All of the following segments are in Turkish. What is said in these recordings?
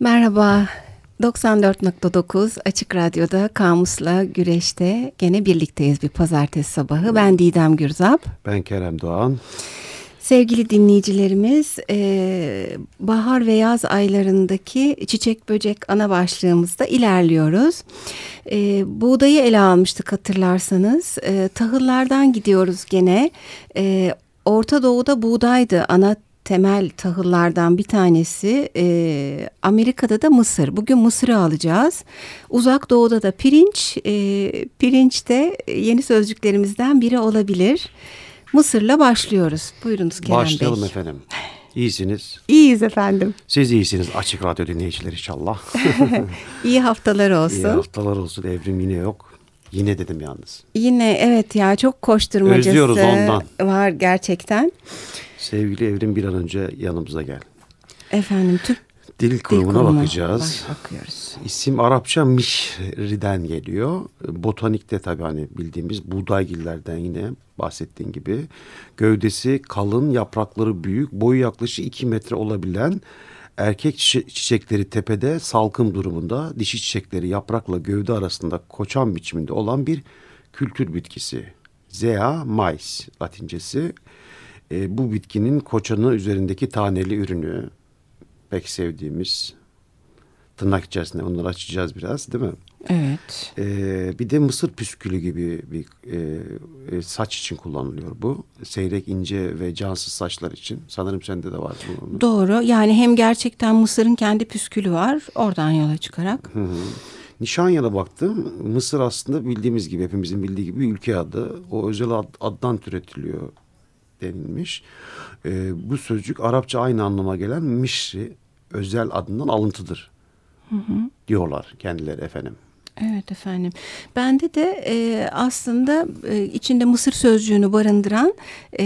Merhaba. 94.9 Açık Radyo'da Kamus'la Güreş'te gene birlikteyiz bir pazartesi sabahı. Ben Didem Gürzap. Ben Kerem Doğan. Sevgili dinleyicilerimiz, e, bahar ve yaz aylarındaki çiçek böcek ana başlığımızda ilerliyoruz. E, buğdayı ele almıştık hatırlarsanız. E, tahıllardan gidiyoruz gene. E, Orta Doğu'da buğdaydı ana temel tahıllardan bir tanesi. E, Amerika'da da mısır. Bugün mısırı alacağız. Uzak Doğu'da da pirinç. E, pirinç de yeni sözcüklerimizden biri olabilir. Mısır'la başlıyoruz. Buyurunuz Kerem Başlayalım Bey. efendim. İyisiniz. İyiyiz efendim. Siz iyisiniz açık radyo dinleyiciler inşallah. İyi haftalar olsun. İyi haftalar olsun evrim yine yok. Yine dedim yalnız. Yine evet ya çok koşturmacası Özlüyoruz ondan. var gerçekten. Sevgili evrim bir an önce yanımıza gel. Efendim Türk Dil Dil kurumuna Kurumu. bakacağız. Bak- bakıyoruz. İsim Arapça mişriden geliyor. Botanikte tabii hani bildiğimiz buğdaygillerden yine bahsettiğin gibi. Gövdesi kalın, yaprakları büyük, boyu yaklaşık 2 metre olabilen erkek çiçe- çiçekleri tepede salkım durumunda, dişi çiçekleri yaprakla gövde arasında koçan biçiminde olan bir kültür bitkisi. Zea mais latincesi. E, bu bitkinin koçanı üzerindeki taneli ürünü pek sevdiğimiz tırnak içerisinde onları açacağız biraz değil mi? Evet. Ee, bir de mısır püskülü gibi bir e, e, saç için kullanılıyor bu. Seyrek, ince ve cansız saçlar için. Sanırım sende de var bu. Doğru. Yani hem gerçekten Mısır'ın kendi püskülü var. Oradan yola çıkarak. Hı hı. Nişanya'da baktım. Mısır aslında bildiğimiz gibi, hepimizin bildiği gibi bir ülke adı. O özel ad, addan türetiliyor denilmiş. Ee, bu sözcük Arapça aynı anlama gelen Mişri özel adından alıntıdır. Diyorlar kendileri efendim. Evet efendim. Bende de e, aslında e, içinde Mısır sözcüğünü barındıran e,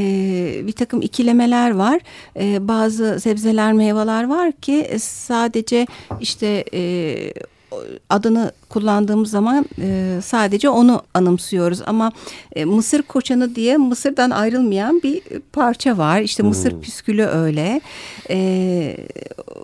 bir takım ikilemeler var. E, bazı sebzeler, meyveler var ki e, sadece işte e, adını kullandığımız zaman e, sadece onu anımsıyoruz. Ama e, Mısır koçanı diye Mısır'dan ayrılmayan bir parça var. İşte Mısır püskülü öyle. E,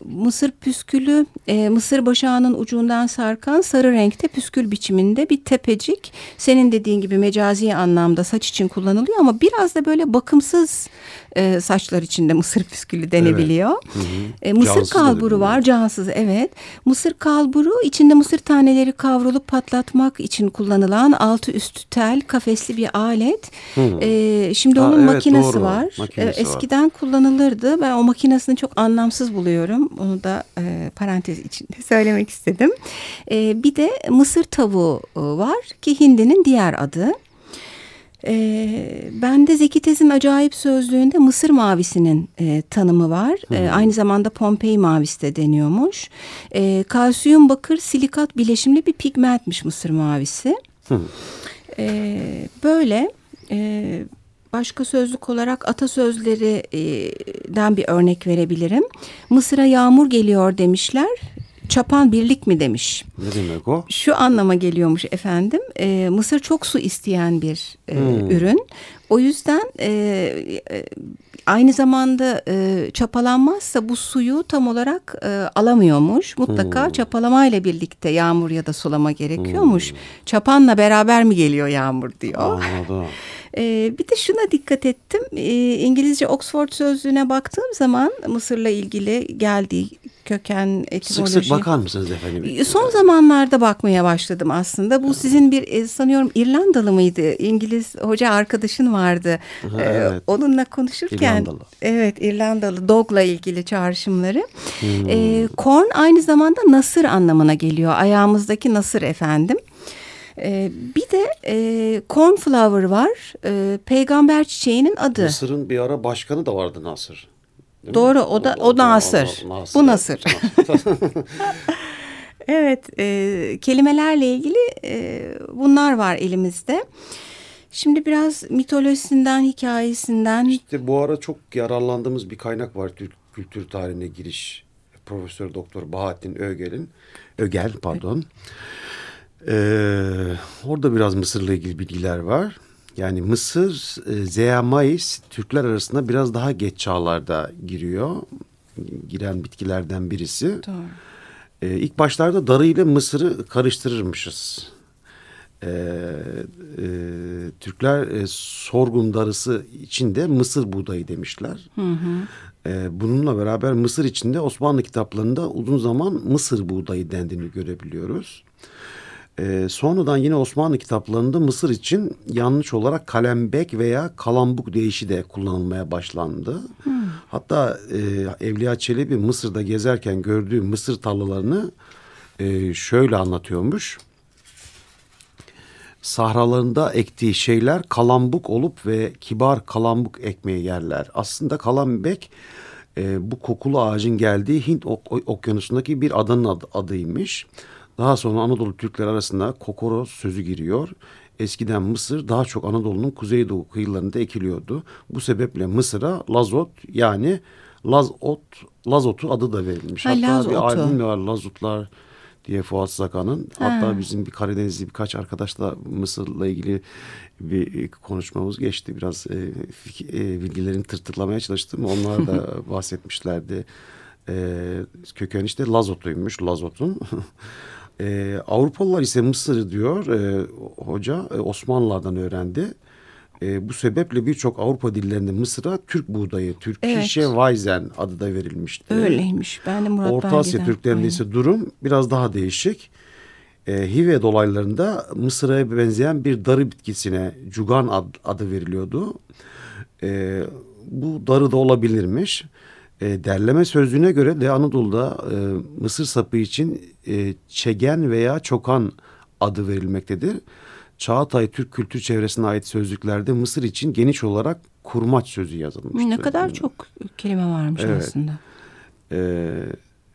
Mısır püskülü e, Mısır başağının ucundan sarkan sarı renkte püskül biçiminde bir tepecik. Senin dediğin gibi mecazi anlamda saç için kullanılıyor ama biraz da böyle bakımsız e, saçlar için de mısır püskülü denebiliyor. E, mısır Cansız kalburu var cansız evet. Mısır kalburu içinde mısır taneleri kavrulup patlatmak için kullanılan altı üstü tel kafesli bir alet. E, şimdi Ha, onun evet, makinesi doğru. var. Makinesi E, var. eskiden kullanılırdı. Ben o makinesini çok anlamsız buluyorum. Onu da e, parantez içinde söylemek istedim. E, bir de mısır tavuğu e, var ki hindinin diğer adı. E, bende Zeki Tez'in acayip sözlüğünde Mısır mavisinin e, tanımı var. E, aynı zamanda Pompei mavisi de deniyormuş. E, kalsiyum bakır silikat bileşimli bir pigmentmiş Mısır mavisi. E, böyle e, başka sözlük olarak atasözlerinden bir örnek verebilirim. Mısır'a yağmur geliyor demişler. Çapan birlik mi demiş. Ne demek o? Şu anlama geliyormuş efendim. e, Mısır çok su isteyen bir e, ürün. O yüzden e, e, aynı zamanda e, çapalanmazsa bu suyu tam olarak e, alamıyormuş. Mutlaka çapalamayla birlikte yağmur ya da sulama gerekiyormuş. Çapanla beraber mi geliyor yağmur diyor. Anladım. Ee, bir de şuna dikkat ettim. Ee, İngilizce Oxford sözlüğüne baktığım zaman Mısır'la ilgili geldiği köken Sık etimoloji. sık bakar mısınız efendim? Son zamanlarda bakmaya başladım aslında. Bu sizin bir e, sanıyorum İrlandalı mıydı? İngiliz hoca arkadaşın vardı. Aha, Ee, evet. Onunla konuşurken İrlandalı. evet İrlandalı dogla ilgili çağrışımları. Hmm. Ee, corn aynı zamanda nasır anlamına geliyor. Ayağımızdaki nasır efendim. Ee, bir de e, cornflower var. Ee, peygamber çiçeğinin adı. Mısır'ın bir ara başkanı da vardı Nasır. Değil mi? Doğru o da o Nasır. Bu Nasır. Evet, e, kelimelerle ilgili e, bunlar var elimizde. Şimdi biraz mitolojisinden, hikayesinden İşte bu ara çok yararlandığımız bir kaynak var Türk kültür tarihine giriş. Profesör Doktor Bahattin Ögel'in Ögel pardon. Ee, orada biraz Mısır'la ilgili bilgiler var. Yani Mısır, e, Türkler arasında biraz daha geç çağlarda giriyor. Giren bitkilerden birisi. Doğru. E, ilk başlarda darı ile mısırı karıştırırmışız. E, e, Türkler e, sorgun darısı içinde mısır buğdayı demişler. Hı hı. E, bununla beraber mısır içinde Osmanlı kitaplarında uzun zaman mısır buğdayı dendiğini görebiliyoruz. E, sonradan yine Osmanlı kitaplarında Mısır için yanlış olarak kalembek veya kalambuk deyişi de kullanılmaya başlandı. Hmm. Hatta e, Evliya Çelebi Mısır'da gezerken gördüğü mısır tarlalarını e, şöyle anlatıyormuş. Sahralarında ektiği şeyler kalambuk olup ve kibar kalambuk ekmeği yerler. Aslında kalambek e, bu kokulu ağacın geldiği Hint ok okyanusundaki bir adanın ad adıymış. Daha sonra Anadolu Türkler arasında kokoro sözü giriyor. Eskiden Mısır daha çok Anadolu'nun kuzeydoğu kıyılarında ekiliyordu. Bu sebeple Mısır'a Lazot yani Lazot, Lazot'u adı da verilmiş. Ha, Hatta Lazotu. bir albüm var Lazutlar diye Fuat Sakan'ın. Hatta bizim bir Karadenizli birkaç arkadaşla Mısır'la ilgili bir konuşmamız geçti. Biraz e, e, bilgilerini tırtıklamaya çalıştım. Onlar da bahsetmişlerdi. E, köken işte Lazot'uymuş Lazot'un. E, Avrupalılar ise Mısır diyor e, hoca e, Osmanlılardan öğrendi. E, bu sebeple birçok Avrupa dillerinde Mısır'a Türk buğdayı, Türkişe evet. Weizen adı da verilmişti. Öyleymiş. Ben de Murat Orta Asya Türklerinde ise durum biraz daha değişik. E, Hive dolaylarında Mısır'a benzeyen bir darı bitkisine cugan ad, adı veriliyordu. E, bu darı da olabilirmiş. E, derleme sözlüğüne göre de Anadolu'da e, mısır sapı için e, çegen veya çokan adı verilmektedir. Çağatay Türk kültür çevresine ait sözlüklerde Mısır için geniş olarak kurmaç sözü yazılmıştır. Ne kadar çok kelime varmış evet. aslında. Ee,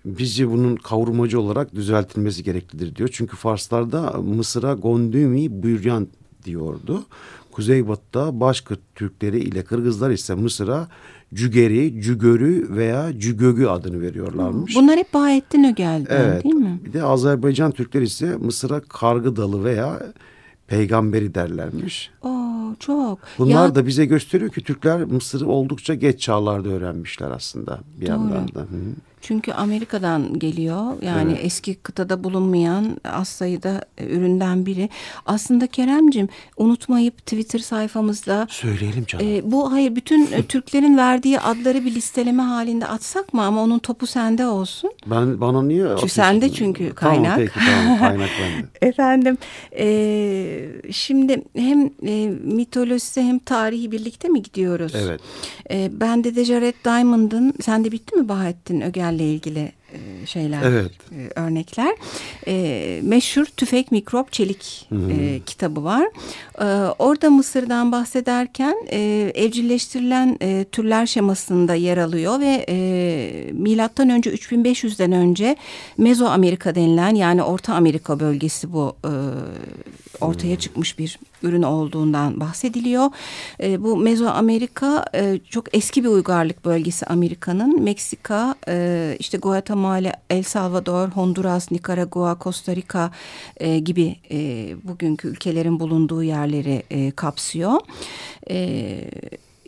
bizce bunun kavurmacı olarak düzeltilmesi gereklidir diyor. Çünkü Farslarda Mısır'a gondumi büryan diyordu. Kuzeybatı'da Başkırt Türkleri ile Kırgızlar ise Mısır'a Cügeri, Cügörü veya Cügögü adını veriyorlarmış. Bunlar hep Bahettin Ögel'den evet. değil mi? Bir de Azerbaycan Türkleri ise Mısır'a Kargı Dalı veya peygamberi derlermiş. Oo, çok. Bunlar ya... da bize gösteriyor ki Türkler Mısır'ı oldukça geç çağlarda öğrenmişler aslında bir Doğru. yandan da. Hı. Çünkü Amerika'dan geliyor. Yani evet. eski kıtada bulunmayan az sayıda e, üründen biri. Aslında Keremcim unutmayıp Twitter sayfamızda söyleyelim canım. E, bu hayır bütün e, Türklerin verdiği adları bir listeleme halinde atsak mı ama onun topu sende olsun. Ben bana niye çünkü Sende çünkü kaynak. Tamam peki tamam kaynak bende. Efendim e, şimdi hem e, mitolojisi hem tarihi birlikte mi gidiyoruz? Evet. E, bende de Jared Diamond'ın sende bitti mi Bahattin Ögel ile ilgili şeyler, evet. E, örnekler. E, meşhur Tüfek Mikrop Çelik hmm. e, kitabı var. E, orada Mısır'dan bahsederken e, evcilleştirilen e, türler şemasında yer alıyor ve e, milattan önce 3500'den önce Mezo Amerika denilen yani Orta Amerika bölgesi bu e, ortaya çıkmış bir ürün olduğundan bahsediliyor. E, bu Mezoamerika e, çok eski bir uygarlık bölgesi Amerika'nın. Meksika, e, işte Guatemala, El Salvador, Honduras, Nikaragua, Costa Rica e, gibi e, bugünkü ülkelerin bulunduğu yerleri e, kapsıyor. E,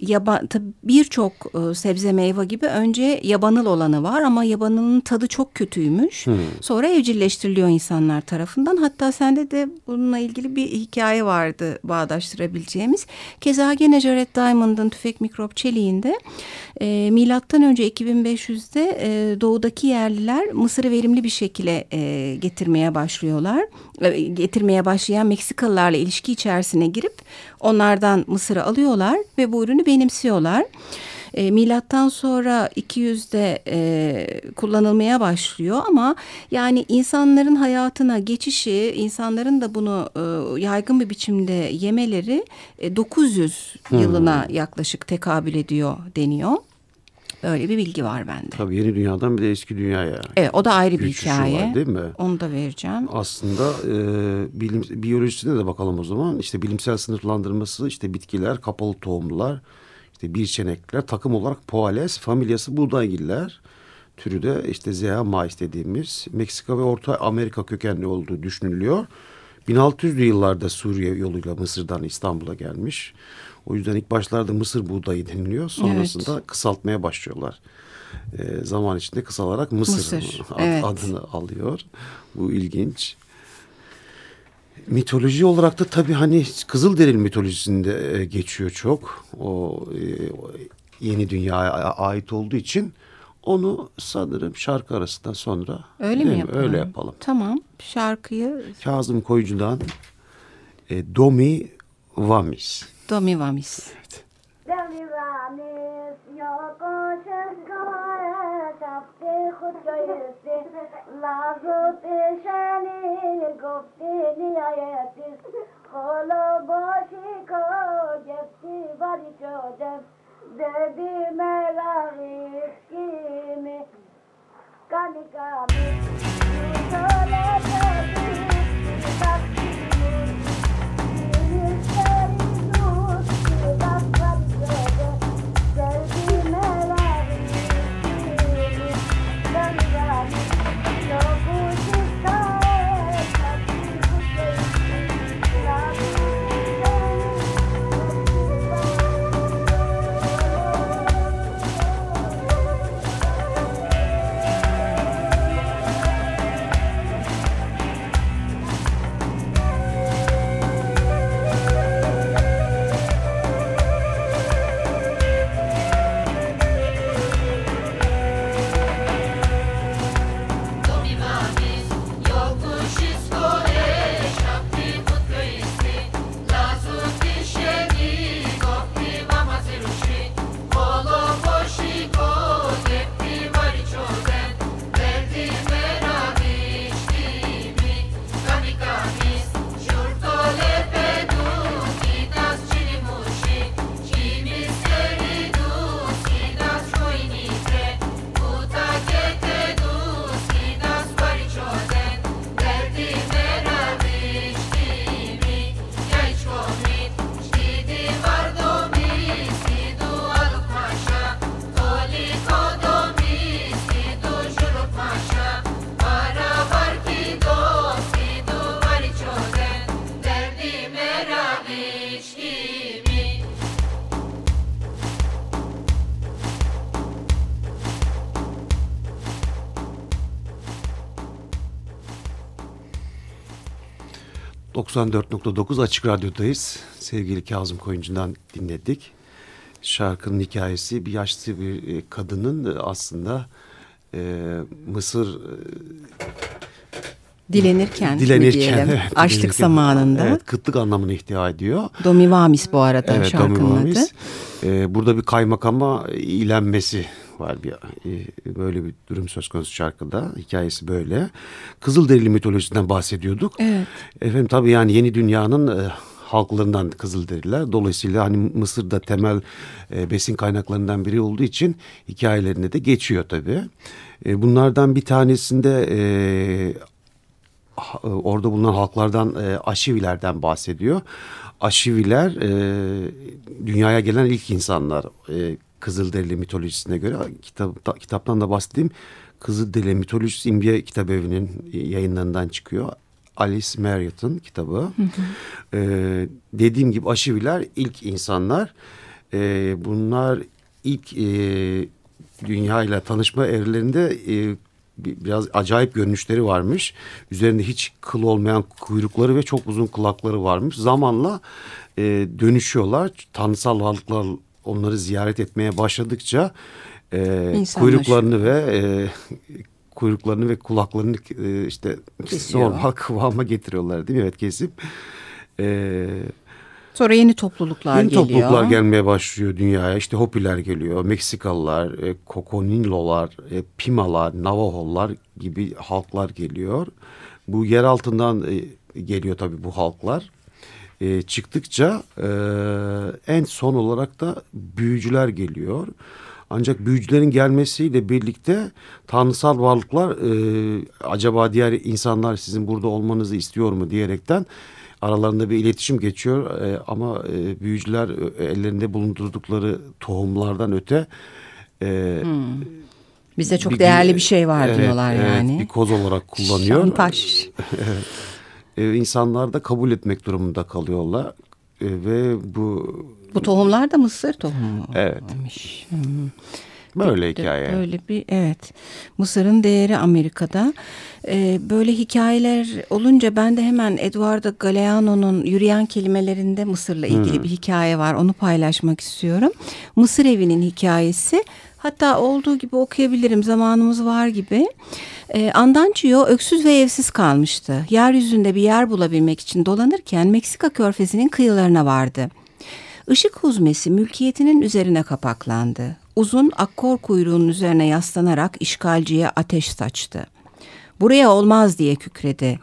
yaban birçok e, sebze meyve gibi önce yabanıl olanı var ama yabanılın tadı çok kötüymüş. Hmm. Sonra evcilleştiriliyor insanlar tarafından. Hatta sende de bununla ilgili bir hikaye vardı bağdaştırabileceğimiz. Keza gene Jared Diamond'ın tüfek mikrop çeliğinde e, milattan önce 2500'de e, doğudaki yerliler Mısır'ı verimli bir şekilde e, getirmeye başlıyorlar. E, getirmeye başlayan Meksikalılarla ilişki içerisine girip onlardan Mısır'ı alıyorlar ve bu ürünü benimsiyorlar. E, milattan sonra 200'de e, kullanılmaya başlıyor ama yani insanların hayatına geçişi, insanların da bunu e, yaygın bir biçimde yemeleri e, 900 hmm. yılına yaklaşık tekabül ediyor deniyor. Öyle bir bilgi var bende. Tabii yeni dünyadan bir de eski dünyaya. Evet o da ayrı bir hikaye. Var, değil mi? Onu da vereceğim. Aslında e, bilim, biyolojisine de bakalım o zaman. İşte bilimsel sınıflandırması işte bitkiler, kapalı tohumlular, işte birçenekler, takım olarak Poales, familyası buğdaygiller. Türü de işte Zea mais dediğimiz Meksika ve Orta Amerika kökenli olduğu düşünülüyor. 1600'lü yıllarda Suriye yoluyla Mısır'dan İstanbul'a gelmiş. O yüzden ilk başlarda Mısır buğdayı deniliyor. Sonrasında evet. kısaltmaya başlıyorlar. e, zaman içinde kısalarak Mısır, Mısır, ad, evet. adını alıyor. Bu ilginç. Mitoloji olarak da tabii hani Kızılderili mitolojisinde e, geçiyor çok. O e, yeni dünyaya ait olduğu için onu sanırım şarkı arasından sonra Öyle mi? yapalım? Öyle yapalım. Tamam. Şarkıyı Kazım Koyucu'dan e, Domi وامیز تو می وامیز حالا با شکایتی بری شدم دردی ملاقی کمی کمی کمی ...94.9 Açık Radyo'dayız. Sevgili Kazım Koyuncu'dan dinledik. Şarkının hikayesi bir yaşlı bir e, kadının e, aslında e, Mısır e, Dilenirken, dilenirken, diyelim? evet, Açlık dilenirken, zamanında. Evet, kıtlık anlamına ihtiva ediyor. Domi Vamis bu arada Evet, şarkının Domi adı. Ee, burada bir kaymakama ilenmesi var bir e, böyle bir durum söz konusu şarkıda. Hikayesi böyle. Kızılderili mitolojisinden bahsediyorduk. Evet. Efendim tabii yani yeni dünyanın e, halklarından Kızılderililer. Dolayısıyla hani Mısır'da temel e, besin kaynaklarından biri olduğu için hikayelerine de geçiyor tabii. E, bunlardan bir tanesinde e, orada bulunan halklardan e, Aşivilerden bahsediyor. Aşiviler e, dünyaya gelen ilk insanlar e, Kızılderili mitolojisine göre kitap, kitaptan da bahsedeyim. Kızılderili mitolojisi İmbiye Kitap Evi'nin yayınlarından çıkıyor. Alice Marriott'ın kitabı. E, dediğim gibi Aşiviler ilk insanlar. E, bunlar ilk e, dünya ile tanışma evrelerinde e, bir- biraz acayip görünüşleri varmış. Üzerinde hiç kıl olmayan kuyrukları ve çok uzun kulakları varmış. Zamanla e, dönüşüyorlar. Tanrısal varlıklar onları ziyaret etmeye başladıkça e, kuyruklarını ve e, kuyruklarını ve kulaklarını e, işte Kesiyor. normal kıvama getiriyorlar değil mi? Evet kesip e, Sonra yeni topluluklar Yeni geliyor. topluluklar gelmeye başlıyor dünyaya. İşte Hopiler geliyor, Meksikalılar, e, Kokonilolar, e, Pimalar, Navajolar gibi halklar geliyor. Bu yer altından e, geliyor tabii bu halklar. E, çıktıkça e, en son olarak da büyücüler geliyor. Ancak büyücülerin gelmesiyle birlikte tanrısal varlıklar e, acaba diğer insanlar sizin burada olmanızı istiyor mu diyerekten aralarında bir iletişim geçiyor E, ama e, büyücüler e, ellerinde bulundurdukları tohumlardan öte e, Bize çok bir- değerli bir şey var evet, diyorlar evet, yani. bir koz olarak kullanıyor. Şantaj. E, insanlar da kabul etmek durumunda kalıyorlar E, ve bu Bu tohumlar da mısır tohumu. Evet. Hmm. Böyle hikaye. Böyle bir evet. Mısır'ın değeri Amerika'da. Ee, böyle hikayeler olunca ben de hemen Eduardo Galeano'nun yürüyen kelimelerinde Mısır'la ilgili hmm. bir hikaye var. Onu paylaşmak istiyorum. Mısır evinin hikayesi. Hatta olduğu gibi okuyabilirim zamanımız var gibi. E, Andancio öksüz ve evsiz kalmıştı. Yeryüzünde bir yer bulabilmek için dolanırken Meksika körfezinin kıyılarına vardı. Işık huzmesi mülkiyetinin üzerine kapaklandı. Uzun akkor kuyruğunun üzerine yaslanarak işgalciye ateş saçtı. Buraya olmaz diye kükredi.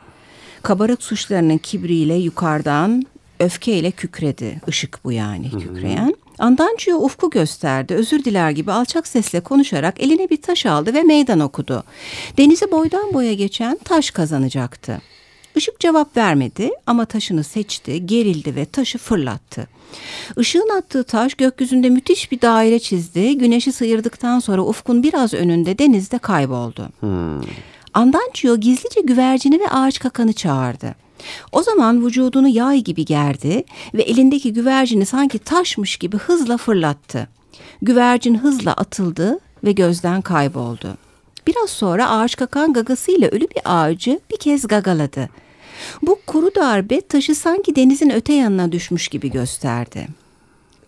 Kabarık suçlarının kibriyle yukarıdan öfkeyle kükredi. Işık bu yani kükreyen. Andancio ufku gösterdi. Özür diler gibi alçak sesle konuşarak eline bir taş aldı ve meydan okudu. Denizi boydan boya geçen taş kazanacaktı. Işık cevap vermedi ama taşını seçti, gerildi ve taşı fırlattı. Işığın attığı taş gökyüzünde müthiş bir daire çizdi. Güneşi sıyırdıktan sonra ufkun biraz önünde denizde kayboldu. Hmm. Andancio gizlice güvercini ve ağaç kakanı çağırdı. O zaman vücudunu yay gibi gerdi ve elindeki güvercini sanki taşmış gibi hızla fırlattı. Güvercin hızla atıldı ve gözden kayboldu. Biraz sonra ağaç kakan gagasıyla ölü bir ağacı bir kez gagaladı. Bu kuru darbe taşı sanki denizin öte yanına düşmüş gibi gösterdi.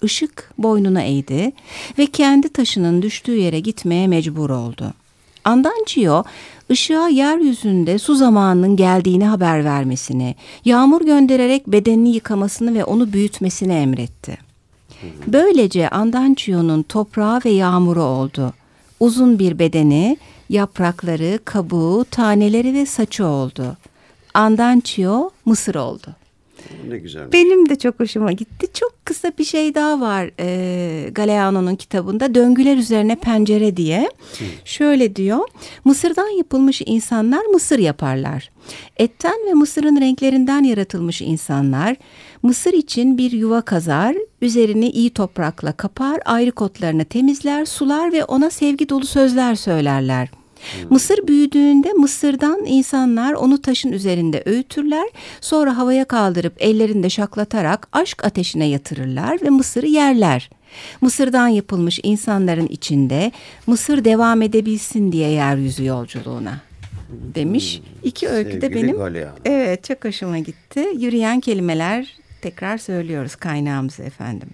Işık boynuna eğdi ve kendi taşının düştüğü yere gitmeye mecbur oldu. Andancio ışığa yeryüzünde su zamanının geldiğini haber vermesini, yağmur göndererek bedenini yıkamasını ve onu büyütmesini emretti. Böylece Andancio'nun toprağı ve yağmuru oldu. Uzun bir bedeni, yaprakları, kabuğu, taneleri ve saçı oldu. Andancio Mısır oldu. Ne güzel. Benim de çok hoşuma gitti. Çok kısa bir şey daha var e, Galeano'nun kitabında. Döngüler üzerine pencere diye. Hı. Şöyle diyor. Mısırdan yapılmış insanlar mısır yaparlar. Etten ve mısırın renklerinden yaratılmış insanlar mısır için bir yuva kazar, üzerini iyi toprakla kapar, ayrı kotlarını temizler, sular ve ona sevgi dolu sözler söylerler.'' Mısır büyüdüğünde Mısır'dan insanlar onu taşın üzerinde öğütürler. Sonra havaya kaldırıp ellerinde şaklatarak aşk ateşine yatırırlar ve Mısır'ı yerler. Mısır'dan yapılmış insanların içinde Mısır devam edebilsin diye yeryüzü yolculuğuna demiş. Hmm, İki öykü de benim evet çok hoşuma gitti. Yürüyen kelimeler tekrar söylüyoruz kaynağımızı efendim.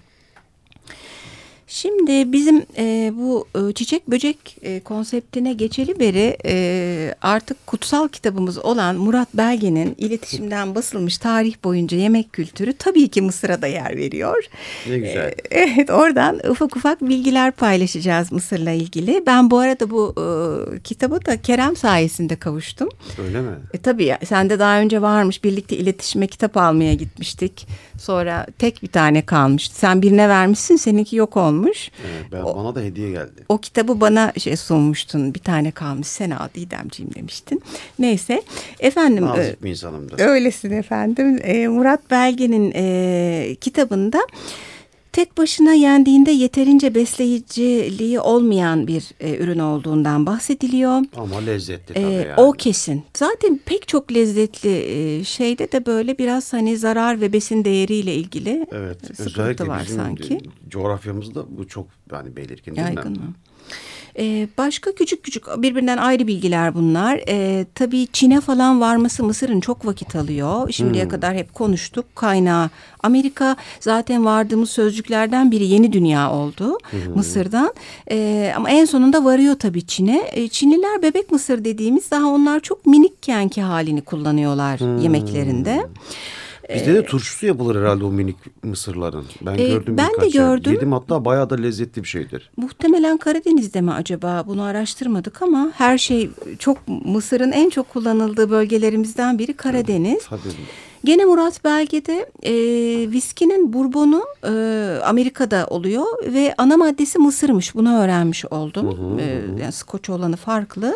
Şimdi bizim e, bu e, çiçek böcek e, konseptine geçeli beri e, artık kutsal kitabımız olan Murat Belge'nin iletişimden basılmış tarih boyunca yemek kültürü tabii ki Mısır'a da yer veriyor. Ne güzel. E, evet oradan ufak ufak bilgiler paylaşacağız Mısır'la ilgili. Ben bu arada bu e, kitabı da Kerem sayesinde kavuştum. Öyle mi? E, tabii sende daha önce varmış birlikte iletişime kitap almaya gitmiştik. Sonra tek bir tane kalmıştı. Sen birine vermişsin seninki yok olmuş. Evet, ben, o, bana da hediye geldi. O kitabı bana şey sunmuştun. Bir tane kalmış sen al Didemciğim demiştin. Neyse efendim. Nazik e, bir insanımdır. Öylesin efendim. E, Murat Belge'nin e, kitabında tek başına yendiğinde yeterince besleyiciliği olmayan bir e, ürün olduğundan bahsediliyor. Ama lezzetli tabii e, yani. O kesin. Zaten pek çok lezzetli e, şeyde de böyle biraz hani zarar ve besin değeriyle ilgili evet, sıkıntı var sanki. coğrafyamızda bu çok yani belirgin değil Yaygın mi? mı? Ee, başka küçük küçük birbirinden ayrı bilgiler bunlar. Ee, tabii Çin'e falan varması Mısır'ın çok vakit alıyor. Şimdiye hmm. kadar hep konuştuk. Kaynağı Amerika zaten vardığımız sözcüklerden biri yeni dünya oldu hmm. Mısır'dan. Ee, ama en sonunda varıyor tabii Çin'e. Ee, Çinliler bebek mısır dediğimiz daha onlar çok minikkenki halini kullanıyorlar hmm. yemeklerinde. Bizde de turşusu yapılır herhalde o minik mısırların. Ben e, gördüm Ben de gördüm. Yer. Yedim hatta bayağı da lezzetli bir şeydir. Muhtemelen Karadeniz'de mi acaba? Bunu araştırmadık ama her şey çok Mısır'ın en çok kullanıldığı bölgelerimizden biri Karadeniz. Tabii. Gene Murat Belge'de e, viskinin bourbonu e, Amerika'da oluyor ve ana maddesi mısırmış. Bunu öğrenmiş oldum. Hı hı, e, yani skoç olanı farklı.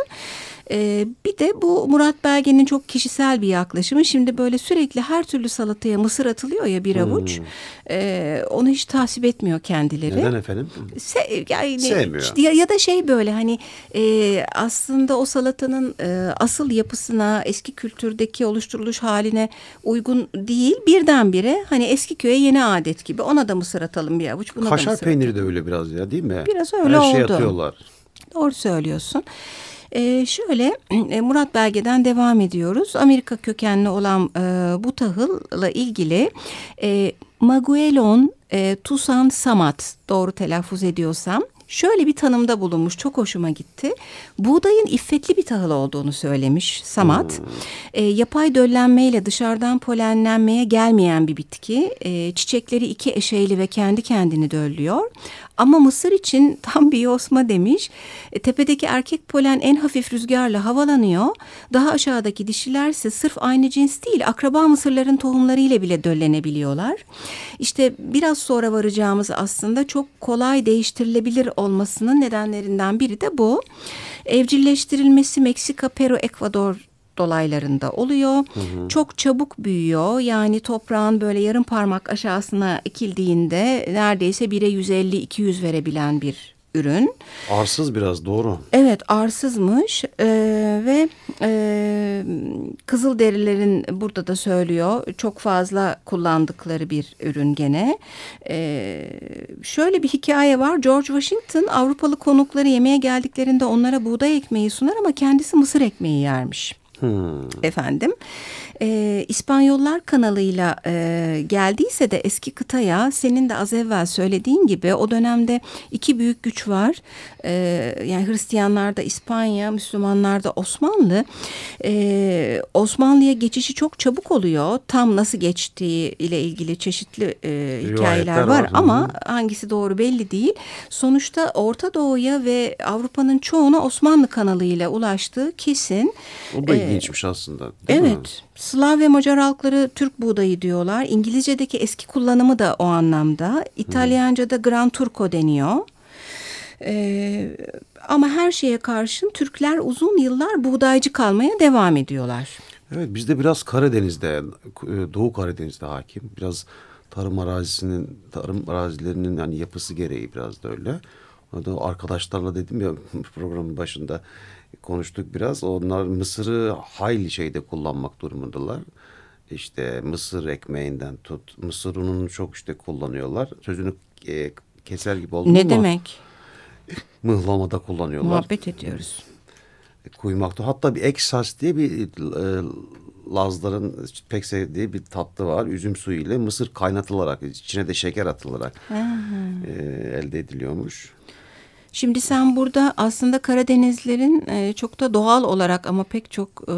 E, bir de bu Murat Belge'nin çok kişisel bir yaklaşımı. Şimdi böyle sürekli her türlü salataya mısır atılıyor ya bir avuç. Hmm. E, onu hiç tasvip etmiyor kendileri. Neden efendim? Se yani, Sevmiyor. Ya, ya da şey böyle hani e, aslında o salatanın e, asıl yapısına eski kültürdeki oluşturuluş haline uygun değil. Birdenbire hani eski köye yeni adet gibi ona da mısır atalım bir avuç. Buna Kaşar da mısır peyniri atalım. de öyle biraz ya değil mi? Biraz öyle Her oldu. Her şey atıyorlar. Doğru söylüyorsun. Ee, şöyle e, Murat Belge'den devam ediyoruz. Amerika kökenli olan e, bu tahılla ilgili e, Maguelon e, Tusan Samat doğru telaffuz ediyorsam şöyle bir tanımda bulunmuş. Çok hoşuma gitti. Buğdayın iffetli bir tahıl olduğunu söylemiş Samat. Hmm. E, yapay döllenmeyle dışarıdan polenlenmeye gelmeyen bir bitki. E, çiçekleri iki eşeyli ve kendi kendini döllüyor. Ama Mısır için tam bir yosma demiş. E, tepedeki erkek polen en hafif rüzgarla havalanıyor. Daha aşağıdaki dişiler ise sırf aynı cins değil akraba mısırların tohumlarıyla bile döllenebiliyorlar. İşte biraz sonra varacağımız aslında çok kolay değiştirilebilir olmasının nedenlerinden biri de bu. Evcilleştirilmesi Meksika, Peru, Ekvador dolaylarında oluyor. Hı hı. Çok çabuk büyüyor. Yani toprağın böyle yarım parmak aşağısına ekildiğinde neredeyse 1'e 150-200 verebilen bir ürün. Arsız biraz doğru. Evet arsızmış ee, ve e, Kızılderililerin burada da söylüyor çok fazla kullandıkları bir ürün gene. Ee, şöyle bir hikaye var George Washington Avrupalı konukları yemeğe geldiklerinde onlara buğday ekmeği sunar ama kendisi mısır ekmeği yermiş. Hmm. Efendim e, İspanyollar kanalıyla e, geldiyse de eski kıtaya senin de az evvel söylediğin gibi o dönemde iki büyük güç var. E, yani Hristiyanlarda İspanya, Müslümanlarda Osmanlı. E, Osmanlı'ya geçişi çok çabuk oluyor. Tam nasıl geçtiği ile ilgili çeşitli e, hikayeler var, var ama hangisi doğru belli değil. Sonuçta Orta Doğu'ya ve Avrupa'nın çoğuna Osmanlı kanalıyla ulaştığı kesin. O da ilginçmiş aslında. evet. Mi? Slav ve Macar halkları Türk buğdayı diyorlar. İngilizce'deki eski kullanımı da o anlamda. İtalyanca'da Gran Turco deniyor. Ee, ama her şeye karşın Türkler uzun yıllar buğdaycı kalmaya devam ediyorlar. Evet bizde biraz Karadeniz'de, Doğu Karadeniz'de hakim. Biraz tarım arazisinin, tarım arazilerinin yani yapısı gereği biraz da öyle. Arkadaşlarla dedim ya programın başında konuştuk biraz. Onlar mısırı hayli şeyde kullanmak durumundalar. İşte mısır ekmeğinden tut. Mısır ununu çok işte kullanıyorlar. Sözünü e, keser gibi oldu ne ama. Ne demek? Mıhlamada kullanıyorlar. Muhabbet ediyoruz. E, kuymakta. Hatta bir eksas diye bir e, Lazların pek sevdiği bir tatlı var. Üzüm suyu ile mısır kaynatılarak içine de şeker atılarak e, elde ediliyormuş. Şimdi sen burada aslında Karadenizlerin e, çok da doğal olarak ama pek çok e,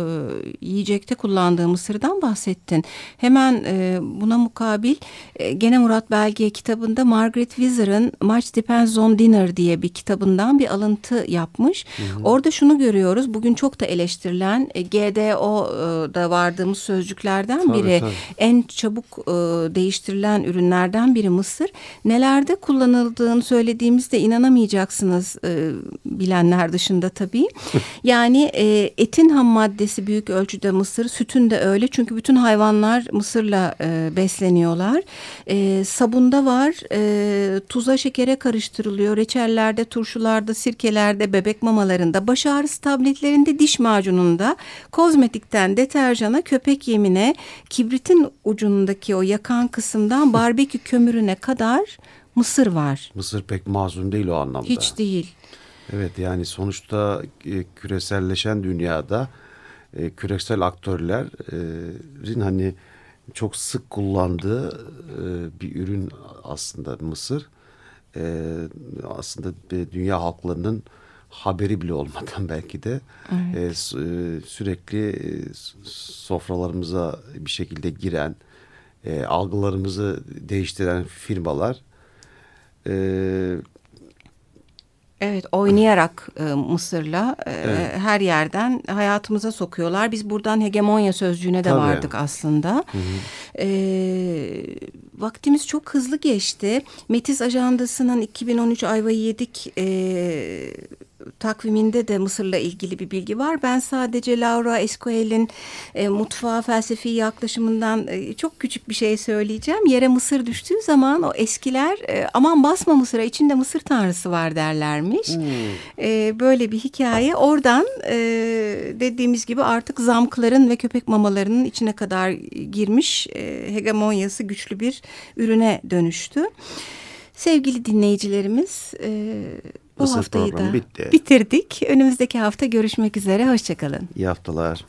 yiyecekte kullandığı mısırdan bahsettin. Hemen e, buna mukabil e, gene Murat Belge kitabında Margaret Wizard'ın Much Depends on Dinner diye bir kitabından bir alıntı yapmış. Hı hı. Orada şunu görüyoruz. Bugün çok da eleştirilen e, GDO'da vardığımız sözcüklerden tabii, biri. Tabii. En çabuk e, değiştirilen ürünlerden biri mısır. Nelerde kullanıldığını söylediğimizde inanamayacaksın haklısınız e, bilenler dışında tabii. yani e, etin ham maddesi büyük ölçüde mısır, sütün de öyle. Çünkü bütün hayvanlar mısırla e, besleniyorlar. E, sabunda var, e, tuza şekere karıştırılıyor. Reçellerde, turşularda, sirkelerde, bebek mamalarında, baş ağrısı tabletlerinde, diş macununda, kozmetikten deterjana, köpek yemine, kibritin ucundaki o yakan kısımdan barbekü kömürüne kadar Mısır var. Mısır pek mazlum değil o anlamda. Hiç değil. Evet yani sonuçta e, küreselleşen dünyada e, küresel aktörlerin hani çok sık kullandığı e, bir ürün aslında Mısır. aslında dünya halklarının haberi bile olmadan belki de evet. sürekli sofralarımıza bir şekilde giren, algılarımızı değiştiren firmalar ee, Evet oynayarak e, Mısır'la e, evet. her yerden hayatımıza sokuyorlar. Biz buradan hegemonya sözcüğüne de Tabii. vardık aslında. Hı hı. E, vaktimiz çok hızlı geçti. Metis ajandasının 2013 ayva yedik e, takviminde de Mısır'la ilgili bir bilgi var. Ben sadece Laura Esquel'in e, mutfağa felsefi yaklaşımından e, çok küçük bir şey söyleyeceğim. Yere Mısır düştüğü zaman o eskiler e, aman basma Mısır'a içinde Mısır tanrısı var derlermiş. Hmm. E, böyle bir hikaye. Oradan e, dediğimiz gibi artık zamkların ve köpek mamalarının içine kadar girmiş e, hegemonyası güçlü bir ürüne dönüştü. Sevgili dinleyicilerimiz e, bu Mısır haftayı da bitti. bitirdik. Önümüzdeki hafta görüşmek üzere. Hoşçakalın. İyi haftalar.